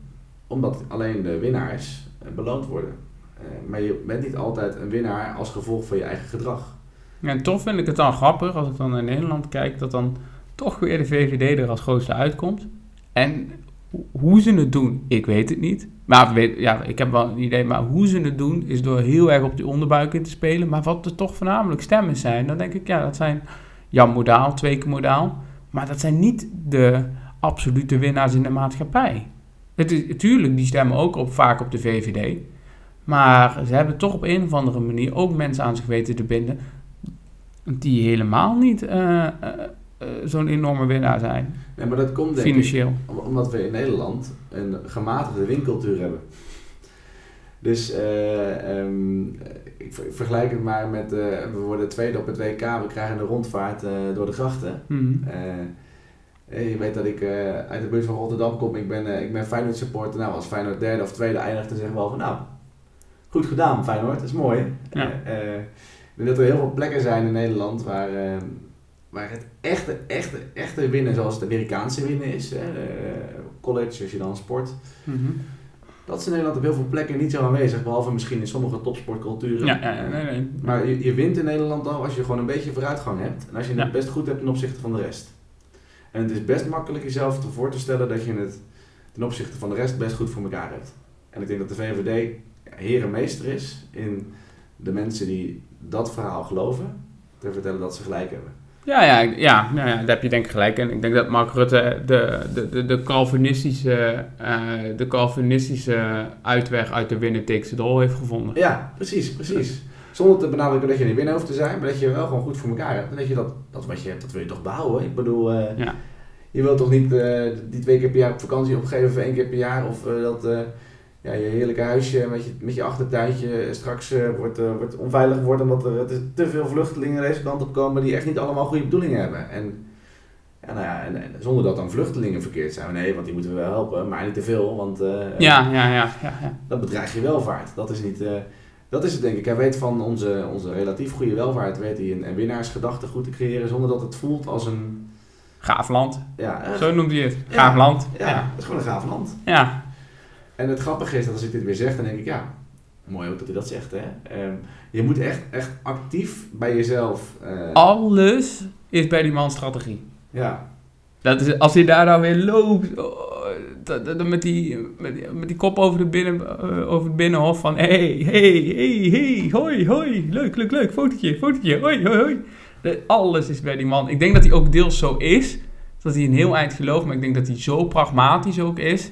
Omdat alleen de winnaars uh, beloond worden. Uh, maar je bent niet altijd een winnaar als gevolg van je eigen gedrag. En toch vind ik het dan grappig als ik dan in Nederland kijk, dat dan toch weer de VVD er als grootste uitkomt. En hoe ze het doen, ik weet het niet. Maar weet, ja, ik heb wel een idee, maar hoe ze het doen is door heel erg op die onderbuik in te spelen. Maar wat er toch voornamelijk stemmen zijn, dan denk ik, ja, dat zijn Jan Modaal, twee keer Modaal. Maar dat zijn niet de absolute winnaars in de maatschappij. Het is, natuurlijk, die stemmen ook op, vaak op de VVD. Maar ze hebben toch op een of andere manier ook mensen aan zich weten te binden die helemaal niet uh, uh, uh, zo'n enorme winnaar zijn. Nee, maar dat komt denk Financieel. ik omdat we in Nederland een gematigde winkeltuur hebben. Dus um, ik vergelijk het maar met, we worden tweede op het WK, we krijgen een rondvaart door de grachten. Mm. Je weet dat ik uit de buurt van Rotterdam kom, ik ben, ik ben Feyenoord supporter. Nou, als Feyenoord derde of tweede eindigt, dan zeggen we van nou, goed gedaan Feyenoord, dat is mooi. Ja. ik denk dat er heel veel plekken zijn in Nederland waar waar het echte, echte, echte winnen, zoals het Amerikaanse winnen is, hè, college als je dan sport, mm -hmm. Dat is in Nederland op heel veel plekken niet zo aanwezig, behalve misschien in sommige topsportculturen. Ja, ja, nee, nee. Maar je, je wint in Nederland al als je gewoon een beetje vooruitgang hebt. En als je het best goed hebt ten opzichte van de rest. En het is best makkelijk jezelf te voor te stellen dat je het ten opzichte van de rest best goed voor elkaar hebt. En ik denk dat de VVD herenmeester is in de mensen die dat verhaal geloven, te vertellen dat ze gelijk hebben. Ja, ja, ja, ja, ja, daar heb je denk ik gelijk. En ik denk dat Mark Rutte de, de, de, de, Calvinistische, eh, de Calvinistische uitweg uit de winner takes it all heeft gevonden. Ja, precies, precies. Zonder te benadrukken dat je niet binnen hoeft te zijn, maar dat je wel gewoon goed voor elkaar hebt. En dat je dat, dat wat je hebt, dat wil je toch behouden. Ik bedoel, eh, Ja. je wilt toch niet eh, die twee keer per jaar op vakantie opgeven voor één keer per jaar. Of eh, dat ja, je heerlijke huisje met je, met je achtertuintje straks wordt, wordt onveilig wordt omdat er te, veel vluchtelingen deze kant op komen die echt niet allemaal goede bedoelingen hebben. En, ja, nou ja, en, en zonder dat dan vluchtelingen verkeerd zijn. Nee, want die moeten we wel helpen, maar niet te veel, want Ja, ja, ja, ja, ja. dat bedreigt je welvaart. Dat is niet... dat is het denk ik. Hij weet van onze, onze relatief goede welvaart, weet hij een, een winnaarsgedachte goed te creëren zonder dat het voelt als een... Gaaf land. Ja, Zo noemt hij het. Ja. Gaaf land. ja, Ja. het is gewoon een gaaf land. ja. En het grappige is dat als ik dit weer zeg, dan denk ik, ja, mooi ook dat hij dat zegt. Hè? Ehm, je moet echt, echt actief bij jezelf... eh, Alles is bij die man strategie. Ja, Dat is, als hij daar nou weer loopt, oh, met, die, met, die, met die kop over, de binnen, eh, over het binnenhof van hey, hey, hey, hey, hoi, hoi, leuk, leuk, leuk, fotootje, fotootje, hoi, hoi, hoi. De- alles is bij die man. Ik denk dat hij ook deels zo is, dat hij een heel eind gelooft, maar ik denk dat hij zo pragmatisch ook is,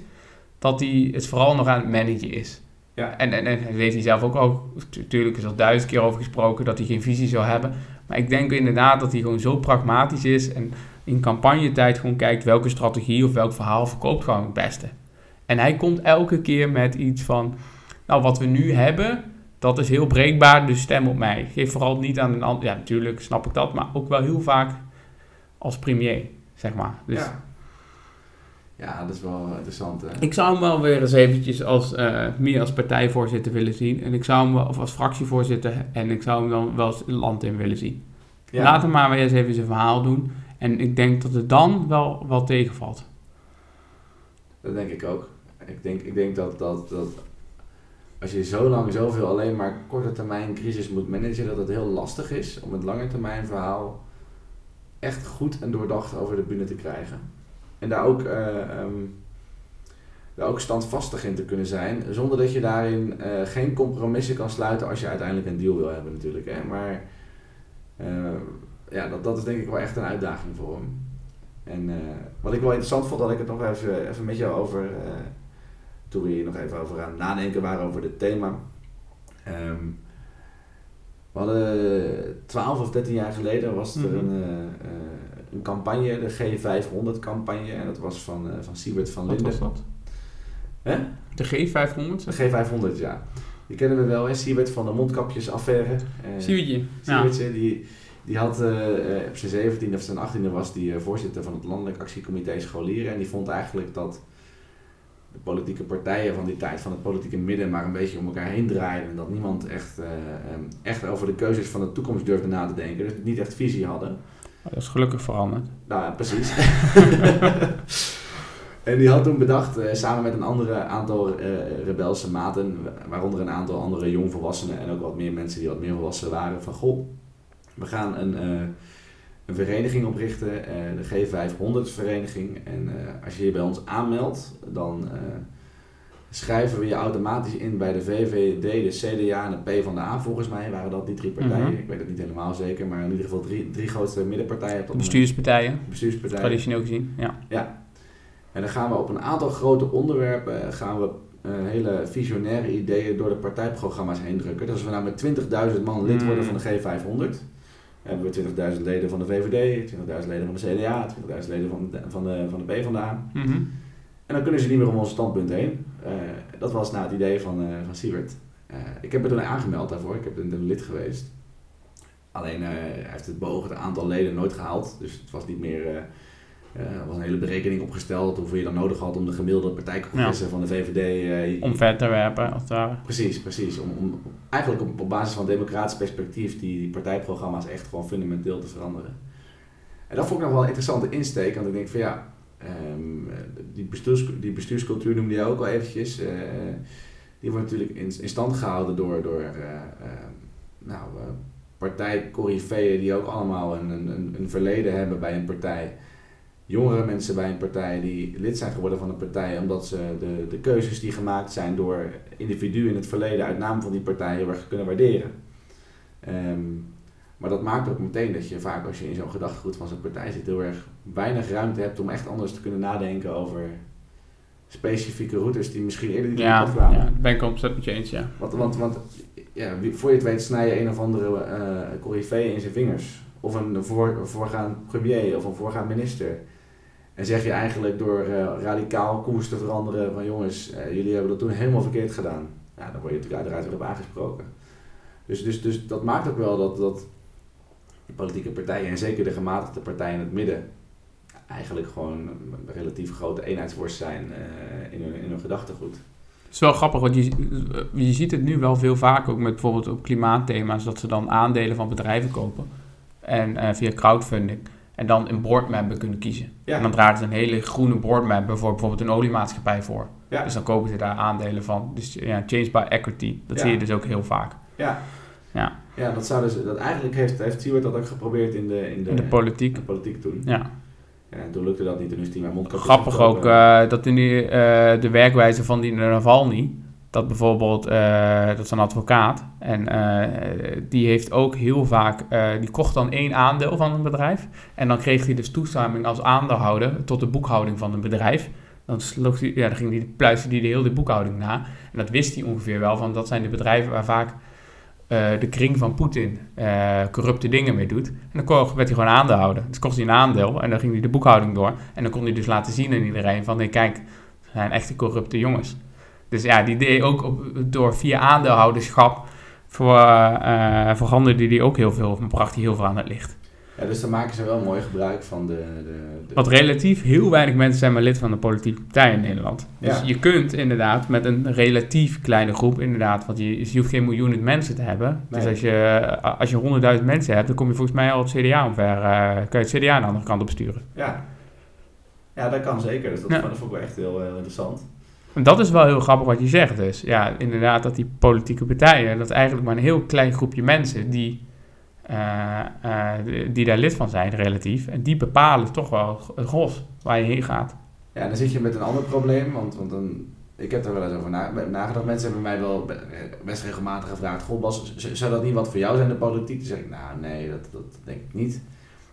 dat hij het vooral nog aan het managen is. Ja. En, en, en dat weet hij zelf ook al, natuurlijk is er duizend keer over gesproken dat hij geen visie zou hebben. Maar ik denk inderdaad dat hij gewoon zo pragmatisch is en in campagnetijd gewoon kijkt welke strategie of welk verhaal verkoopt gewoon het beste. En hij komt elke keer met iets van, nou wat we nu hebben, dat is heel breekbaar, dus stem op mij. Geef vooral niet aan een ander, ja natuurlijk snap ik dat, maar ook wel heel vaak als premier, zeg maar. Dus ja. ja, dat is wel interessant. Hè? ik zou hem wel weer eens eventjes als, eh, meer als partijvoorzitter willen zien. En ik zou hem wel, of als fractievoorzitter, en ik zou hem dan wel eens het land in willen zien. Ja. Laat hem maar weer eens even zijn verhaal doen. En ik denk dat het dan wel, wel tegenvalt. Dat denk ik ook. Ik denk, ik denk dat, dat, dat als je zo lang zoveel alleen maar korte termijn crisis moet managen, dat het heel lastig is om het lange termijn verhaal echt goed en doordacht over de bühne te krijgen. En daar ook, eh, ehm, daar ook standvastig in te kunnen zijn, zonder dat je daarin eh, geen compromissen kan sluiten als je uiteindelijk een deal wil hebben natuurlijk. Hè. Maar eh, ja, dat, dat is denk ik wel echt een uitdaging voor hem. En eh, wat ik wel interessant vond, dat ik het nog even, even met jou over, eh, toen we hier nog even over aan het nadenken waren over dit thema. Ehm, we hadden 12 of 13 jaar geleden was er Mhm. een, eh, een campagne, de G500 campagne, en dat was van, van Siebert van Wat Linden. was dat? Hè? De G500? De G500, ja. Die kennen we wel, hè? Siebert van de mondkapjesaffaire. Siewertje. Ja. Siebertje, die, die had eh, op zijn 17e of zijn 18e was die eh, voorzitter van het Landelijk Actiecomité Scholieren. En die vond eigenlijk dat de politieke partijen van die tijd, van het politieke midden, maar een beetje om elkaar heen draaiden. En dat niemand echt, eh, ehm, echt over de keuzes van de toekomst durfde na te denken. Dus niet echt visie hadden. Dat is gelukkig veranderd. Nou, ja, precies. en die had toen bedacht, samen met een andere aantal rebelse maten, waaronder een aantal andere jongvolwassenen en ook wat meer mensen die wat meer volwassen waren, van goh, we gaan een, eh, een vereniging oprichten, eh, de G500 vereniging. En eh, als je je bij ons aanmeldt, dan schrijven we je automatisch in bij de VVD, de CDA en de PvdA. Volgens mij waren dat die drie partijen. Mhm. Ik weet het niet helemaal zeker, maar in ieder geval drie, drie grootste middenpartijen. op De bestuurspartijen, bestuurspartijen. traditioneel gezien. Ja. Ja. En dan gaan we op een aantal grote onderwerpen gaan we hele visionaire ideeën door de partijprogramma's heen drukken. Dus als we nou met 20.000 man lid worden van de G500, hebben we 20.000 leden van de VVD, 20.000 leden van de CDA, 20.000 leden van de, van de, van de PvdA. Mhm. En dan kunnen ze niet meer om ons standpunt heen. Eh, dat was nou het idee van, eh van Siebert. Eh, ik heb me toen aangemeld daarvoor, ik ben een lid geweest. Alleen hij heeft het beoogde aantal leden nooit gehaald. Dus het was niet meer. Eh, er was een hele berekening opgesteld hoeveel je dan nodig had om de gemiddelde partijcongressen van de VVD. eh, Om ver te werpen, als het ware. Precies, precies. Om, om, eigenlijk op, op basis van democratisch perspectief die, die partijprogramma's echt gewoon fundamenteel te veranderen. En dat vond ik nog wel een interessante insteek, want ik denk van ja, Ehm, die, bestuurs, die bestuurscultuur noemde je ook al eventjes. Eh, die wordt natuurlijk in, in stand gehouden door, door nou, partijcorifeeën die ook allemaal een, een, een verleden hebben bij een partij jongere mensen bij een partij die lid zijn geworden van een partij omdat ze de, de keuzes die gemaakt zijn door individuen in het verleden uit naam van die partij heel erg kunnen waarderen. Ehm, maar dat maakt ook meteen dat je vaak als je in zo'n gedachtegoed van zo'n partij zit heel erg weinig ruimte hebt om echt anders te kunnen nadenken over specifieke routes die misschien eerder niet ja, kwamen. Ja, ben ik ontzettend met je eens, ja. Want, want, want ja, voor je het weet snij je een of andere uh, in zijn vingers. Of een voor, voorgaand premier of een voorgaand minister. En zeg je eigenlijk door uh, radicaal koers te veranderen van jongens, uh, jullie hebben dat toen helemaal verkeerd gedaan. Ja, dan word je natuurlijk uiteraard weer op aangesproken. Dus, dus, dus dat maakt ook wel dat, dat de politieke partijen, en zeker de gematigde partijen in het midden, eigenlijk gewoon een relatief grote eenheidsworst zijn uh, in, hun, in hun gedachtegoed. Het is wel grappig, want je, je ziet het nu wel veel vaker, ook met bijvoorbeeld op klimaatthema's, dat ze dan aandelen van bedrijven kopen. En via crowdfunding. En dan een boardmember kunnen kiezen. En dan ze een hele groene boardmember voor bijvoorbeeld een oliemaatschappij voor. Ja. Dus dan kopen ze daar aandelen van. Dus ja, change by equity. Dat zie je dus ook heel vaak. Ja. Ja, ja dat zou dus, dat eigenlijk heeft, heeft dat ook geprobeerd in de, in de, in de politiek. De politiek toen. Ja. Ja, en toen lukte dat niet en nu is hij maar mondkapjes Grappig ook uh, dat die, uh, de werkwijze van die Navalny dat bijvoorbeeld, uh, dat is een advocaat, en uh, die heeft ook heel vaak, uh, die kocht dan één aandeel van een bedrijf. En dan kreeg hij dus toestemming als aandeelhouder tot de boekhouding van een bedrijf. Dan, sloeg hij, ja, dan ging pluisterde hij de hele boekhouding na. En dat wist hij ongeveer wel, van dat zijn de bedrijven waar vaak de kring van Poetin corrupte dingen mee doet. En dan werd hij gewoon aandeelhouder. Dus kocht hij een aandeel en dan ging hij de boekhouding door. En dan kon hij dus laten zien aan iedereen van, nee kijk, het zijn echte corrupte jongens. Dus ja, die deed ook op, door via aandeelhouderschap voor, uh, veranderde die ook heel veel, bracht hij heel veel aan het licht. Ja, dus dan maken ze wel mooi gebruik van de, de, de... Wat relatief heel weinig mensen zijn maar lid van de politieke partij in Nederland. Dus je kunt inderdaad met een relatief kleine groep, inderdaad, want je, je hoeft geen miljoenen mensen te hebben. Dus als je, als je 100.000 mensen hebt, dan kom je volgens mij al het CDA omver. Uh, kan je het CDA aan de andere kant op sturen. Ja, ja dat kan zeker. Dus dat, ja. vond ik wel echt heel, heel interessant. Dat is wel heel grappig wat je zegt dus. Ja, inderdaad dat die politieke partijen, dat eigenlijk maar een heel klein groepje mensen die, uh, uh, die daar lid van zijn relatief. En die bepalen toch wel het gros waar je heen gaat. Ja, dan zit je met een ander probleem, want, want dan, ik heb er wel eens over nagedacht. Mensen hebben mij wel best regelmatig gevraagd, goh Bas, zou dat niet wat voor jou zijn, de politiek? Dan zeg ik, nou nee, dat, dat denk ik niet.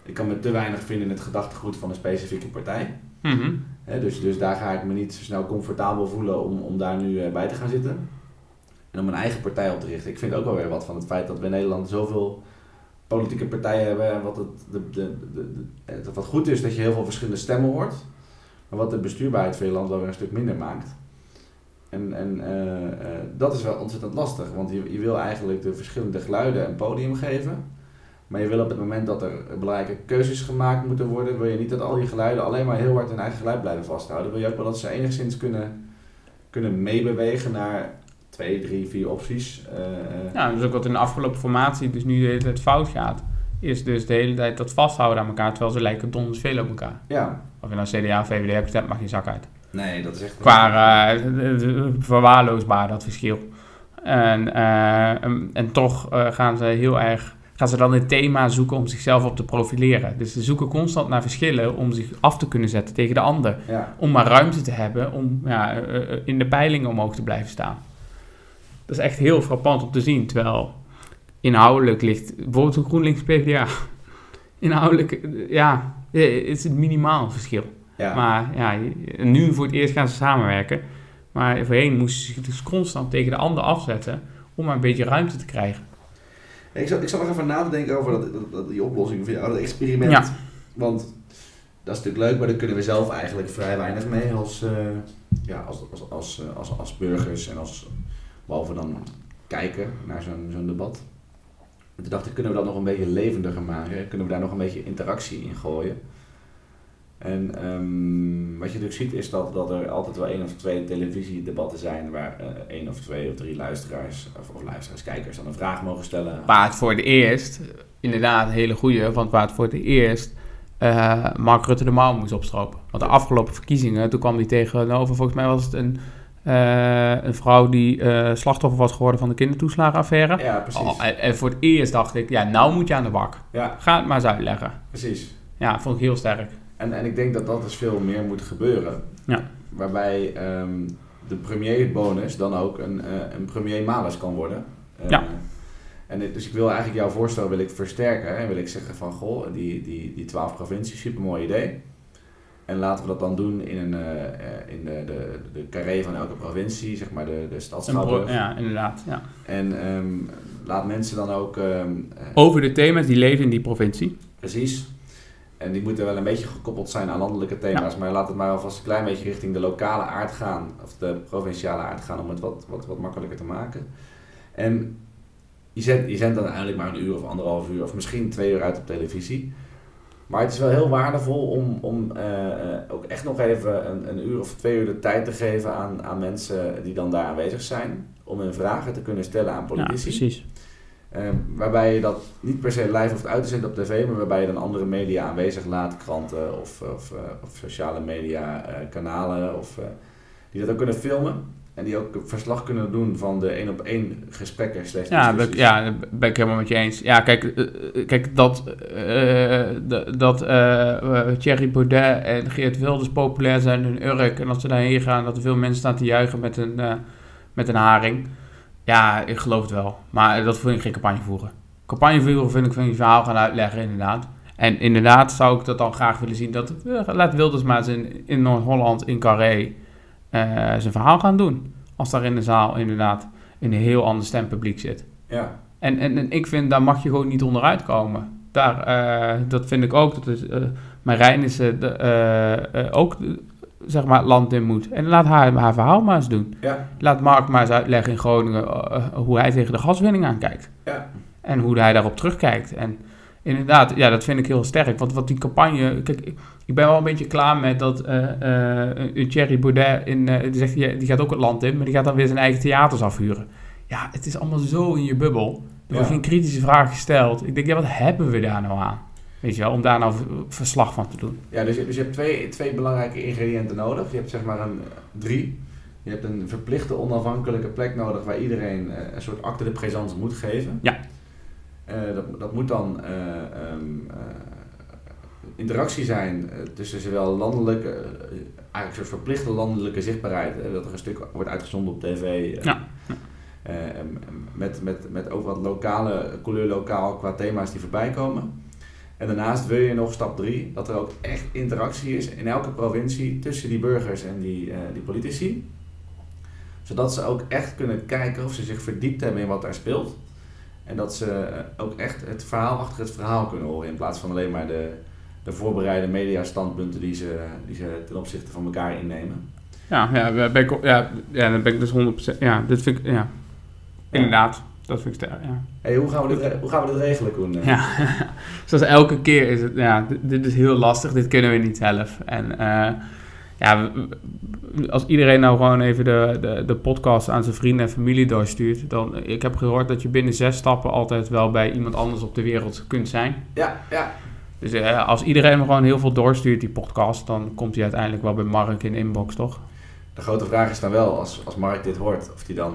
Ik kan me te weinig vinden in het gedachtegoed van een specifieke partij. Mm dus, dus daar ga ik me niet zo snel comfortabel voelen om, om daar nu eh, bij te gaan zitten. En om een eigen partij op te richten. Ik vind ook wel weer wat van het feit dat we in Nederland zoveel politieke partijen hebben. Wat, het, de, de, de, wat goed is dat je heel veel verschillende stemmen hoort. Maar wat de bestuurbaarheid van je land wel weer een stuk minder maakt. En, en uh, dat is wel ontzettend lastig. Want je, je wil eigenlijk de verschillende geluiden een podium geven. Maar je wil op het moment dat er belangrijke keuzes gemaakt moeten worden, wil je niet dat al die geluiden alleen maar heel hard hun eigen geluid blijven vasthouden. Wil je ook wel dat ze enigszins kunnen, kunnen meebewegen naar twee, drie, vier opties. Uh, ja, dus ook wat in de afgelopen formatie dus nu de hele tijd fout gaat. Is dus de hele tijd dat vasthouden aan elkaar, terwijl ze lijken donders veel op elkaar. Ja. Of je nou CDA, VVD hebt stemt, mag je zak uit. Nee, dat is echt... Qua uh, verwaarloosbaar, dat verschil. En, uh, en toch gaan ze heel erg gaan ze dan een thema zoeken om zichzelf op te profileren. Dus ze zoeken constant naar verschillen om zich af te kunnen zetten tegen de ander. Om maar ruimte te hebben om ja, eh, eh, in de peilingen omhoog te blijven staan. Dat is echt heel frappant om te zien. Terwijl inhoudelijk ligt bijvoorbeeld een GroenLinks PvdA. Inhoudelijk, ja, is het minimaal verschil. Ja. Maar ja, nu voor het eerst gaan ze samenwerken. Maar voorheen moesten ze zich dus constant tegen de ander afzetten om maar een beetje ruimte te krijgen. Ik zat, ik zat nog even na te denken over dat, dat, die oplossing van jou, dat experiment. Want dat is natuurlijk leuk, maar daar kunnen we zelf eigenlijk vrij weinig mee als, uh, ja, als, als, als, eh, als, als, burgers en als, behalve dan kijken naar zo'n zo'n debat. En toen dacht ik, kunnen we dat nog een beetje levendiger maken? Kunnen we daar nog een beetje interactie in gooien? En um, wat je natuurlijk ziet is dat, dat er altijd wel één of twee televisiedebatten zijn waar uh, één of twee of drie luisteraars of, of luisteraars, kijkers dan een vraag mogen stellen. Waar het voor het eerst, inderdaad een hele goede, want waar het voor het eerst uh, eh, Mark Rutte de mouw moest opstropen. Want de afgelopen verkiezingen, toen kwam hij tegenover, volgens mij was het een, eh, een vrouw die slachtoffer was geworden van de kindertoeslagenaffaire. Ja, precies. Oh, en, en voor het eerst dacht ik, ja, nou moet je aan de bak. Ja, Ga het maar eens uitleggen. precies. Ja, vond ik heel sterk. En, en ik denk dat dat dus veel meer moet gebeuren. Ja. Waarbij ehm, de premierbonus dan ook een, eh, een premier malus kan worden. Eh, Ja. En dit- dus ik wil eigenlijk jouw voorstel wil ik versterken. En wil ik zeggen van, goh, die, die, die 12 provincies, supermooi idee. En laten we dat dan doen in, een, eh, in de, de, de carré van elke provincie, zeg maar de, de stad Een pro- Schouwburg. ja, inderdaad. Ja. En ehm, laat mensen dan ook... ehm, eh, Over de thema's die leven in die provincie. Precies. En die moeten wel een beetje gekoppeld zijn aan landelijke thema's. Maar laat het maar alvast een klein beetje richting de lokale aard gaan. Of de provinciale aard gaan om het wat, wat, wat makkelijker te maken. En je zendt, je zendt dan uiteindelijk maar een uur of anderhalf uur of misschien twee uur uit op televisie. Maar het is wel heel waardevol om, om eh, eh, ook echt nog even een, een uur of twee uur de tijd te geven aan, aan mensen die dan daar aanwezig zijn. Om hun vragen te kunnen stellen aan Ja, politici. precies. Ehm, waarbij je dat niet per se live hoeft uit te zenden op tv, maar waarbij je dan andere media aanwezig laat, kranten of, of, eh, of sociale media eh, kanalen, of, eh, die dat ook kunnen filmen. En die ook verslag kunnen doen van de één op één gesprekken Ja, ben ja, dat ben ik helemaal met je eens. Ja, kijk, kijk dat, dat eh, Thierry Baudet en Geert Wilders populair zijn in Urk... en dat ze daarheen gaan, dat er veel mensen staan te juichen met een, met een haring. Ja, ik geloof het wel. Maar dat vind ik geen campagne voeren. Campagne voeren vind ik van je verhaal gaan uitleggen, inderdaad. En inderdaad zou ik dat dan graag willen zien. Dat, eh, laat Wilders maar eens in, in Noord-Holland, in Carré, eh, zijn verhaal gaan doen. Als daar in de zaal inderdaad in een heel ander stempubliek zit. Ja, En, en, en ik vind, daar mag je gewoon niet onderuit komen. Daar, eh, dat vind ik ook. Dat is, eh Marijn is de, ook, zeg maar, land in moet. En laat haar haar verhaal maar eens doen. ja, Laat Mark maar eens uitleggen in Groningen eh, eh, hoe hij tegen de gaswinning aankijkt. ja. En hoe hij daarop terugkijkt. En inderdaad, ja, dat vind ik heel sterk. Want wat die campagne... Kijk, ik, ik ben wel een beetje klaar met dat eh, een Thierry Baudet... In, die, zegt, die gaat ook het land in, maar die gaat dan weer zijn eigen theaters afhuren. Ja, het is allemaal zo in je bubbel. Er wordt Ja. geen kritische vraag gesteld. Ik denk, ja, wat hebben we daar nou aan? Weet je wel, om daar nou verslag van te doen. ja dus, je- dus je hebt twee, twee belangrijke ingrediënten nodig. Je hebt zeg maar een drie. Je hebt een verplichte onafhankelijke plek nodig waar iedereen eh, een soort acte de présence moet geven. Ja. Eh, dat, dat moet dan eh, eh, interactie zijn eh, tussen zowel landelijke, eh, eigenlijk een soort verplichte landelijke zichtbaarheid, eh, dat er een stuk wordt uitgezonden op tv. eh, Ja. eh, met, met, met ook wat lokale, couleur lokaal qua thema's die voorbij komen. En daarnaast wil je nog stap 3, dat er ook echt interactie is in elke provincie tussen die burgers en die, eh, die politici. Zodat ze ook echt kunnen kijken of ze zich verdiept hebben in wat daar speelt. En dat ze eh, ook echt het verhaal achter het verhaal kunnen horen. In plaats van alleen maar de, de voorbereide mediastandpunten die ze, die ze ten opzichte van elkaar innemen. Ja, ja, ben ik, ja, ja, dan ben ik dus 100%... Ja, dit vind ik... Ja, inderdaad. Dat vind ik sterk, ja. Hey, hoe, gaan we dit, hoe gaan we dit regelen, Koen? Ja, zoals elke keer is het, ja, dit, dit is heel lastig, dit kunnen we niet zelf. En eh, ja, als iedereen nou gewoon even de, de, de podcast aan zijn vrienden en familie doorstuurt, dan, ik heb gehoord dat je binnen zes stappen altijd wel bij iemand anders op de wereld kunt zijn. ja, ja. Dus eh, als iedereen gewoon heel veel doorstuurt, die podcast, dan komt hij uiteindelijk wel bij Mark in de inbox, toch? De grote vraag is dan wel, als, als Mark dit hoort, of hij dan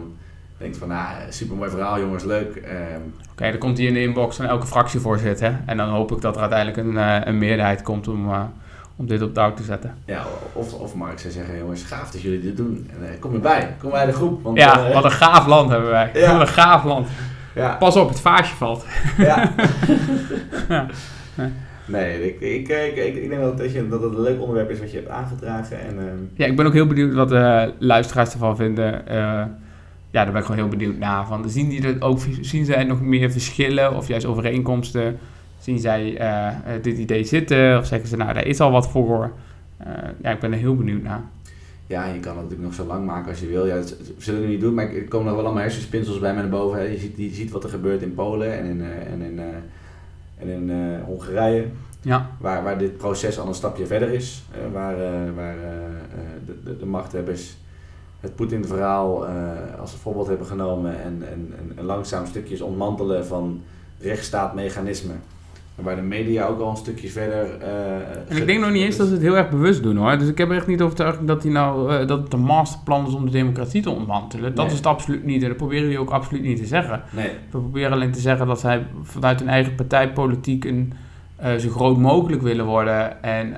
denkt van, nou, supermooi verhaal jongens, leuk. ehm, Oké, dan komt hij in de inbox van elke fractievoorzitter. En dan hoop ik dat er uiteindelijk een, eh, een meerderheid komt om, eh, om dit op touw te zetten. ja, of, of Mark zou zeggen, jongens, gaaf dat jullie dit doen. En, eh, kom erbij, kom bij de groep. Want, Ja, wat een gaaf land hebben wij. Ja. Wat een gaaf land. ja, Pas op, het vaasje valt. ja. Ja. Nee. Nee, ik, ik, ik, ik, ik denk dat, dat, je, dat het een leuk onderwerp is wat je hebt aangedragen. En, ehm, Ja, ik ben ook heel benieuwd wat de luisteraars ervan vinden. Ja, daar ben ik gewoon heel benieuwd naar. Van, zien, die ook, zien zij nog meer verschillen of juist overeenkomsten? Zien zij eh, eh, dit idee zitten? Of zeggen ze, nou, daar is al wat voor? Eh, ja, ik ben er heel benieuwd naar. ja, je kan het natuurlijk nog zo lang maken als je wil. Ja, dat zullen we niet doen, maar er komen nog wel allemaal hersenspinsels bij me naar boven. Hè. Je, ziet, je ziet wat er gebeurt in Polen en in, en in, en in Hongarije. Ja, Waar, waar dit proces al een stapje verder is. waar waar de, de, de machthebbers het Poetin-verhaal eh, als voorbeeld hebben genomen. En, en, en, langzaam stukjes ontmantelen van rechtsstaatmechanismen. Waar de media ook al een stukje verder... eh, En ik denk nog niet eens dat ze het heel erg bewust doen hoor. Dus ik heb er echt niet overtuigd dat, die nou, eh, dat het een masterplan is om de democratie te ontmantelen. Dat Nee. is het absoluut niet. En dat proberen die ook absoluut niet te zeggen. Nee, We proberen alleen te zeggen dat zij vanuit hun eigen partijpolitiek een, zo groot mogelijk willen worden. En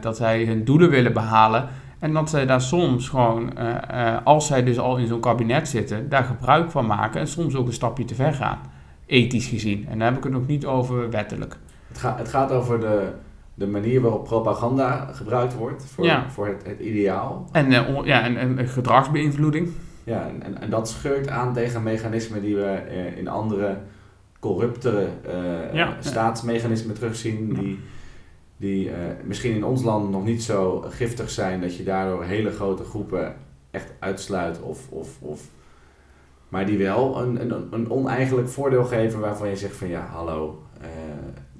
dat zij hun doelen willen behalen. En dat zij daar soms gewoon, eh, eh, als zij dus al in zo'n kabinet zitten, daar gebruik van maken. En soms ook een stapje te ver gaan. Ethisch gezien. En daar heb ik het nog niet over wettelijk. het, gaat het gaat over de, de manier waarop propaganda gebruikt wordt voor, Ja. voor het, het ideaal. En, eh, on- ja, en, en gedragsbeïnvloeding. Ja, en, en, en dat scheurt aan tegen mechanismen die we in andere corruptere Ja. staatsmechanismen terugzien. Ja. Die, eh, misschien in ons land nog niet zo giftig zijn dat je daardoor hele grote groepen echt uitsluit. Of, of, of, maar die wel een, een, een oneigenlijk voordeel geven waarvan je zegt van ja, hallo. eh,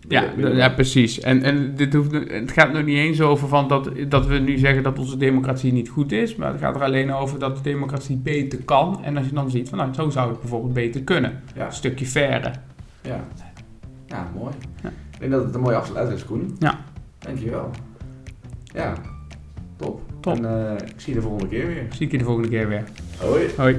Ja, ja precies. En, en dit hoeft, het gaat nog niet eens over van dat, dat we nu zeggen dat onze democratie niet goed is. Maar het gaat er alleen over dat de democratie beter kan. En als je dan ziet van nou, zo zou het bijvoorbeeld beter kunnen. ja, Een stukje verre. ja. ja, mooi. Ja. Ik denk dat het een mooie afsluiting is, Koen. Ja. Dankjewel. Ja, top. Top. En eh, ik zie je de volgende keer weer. Zie ik je de volgende keer weer. Hoi. Hoi.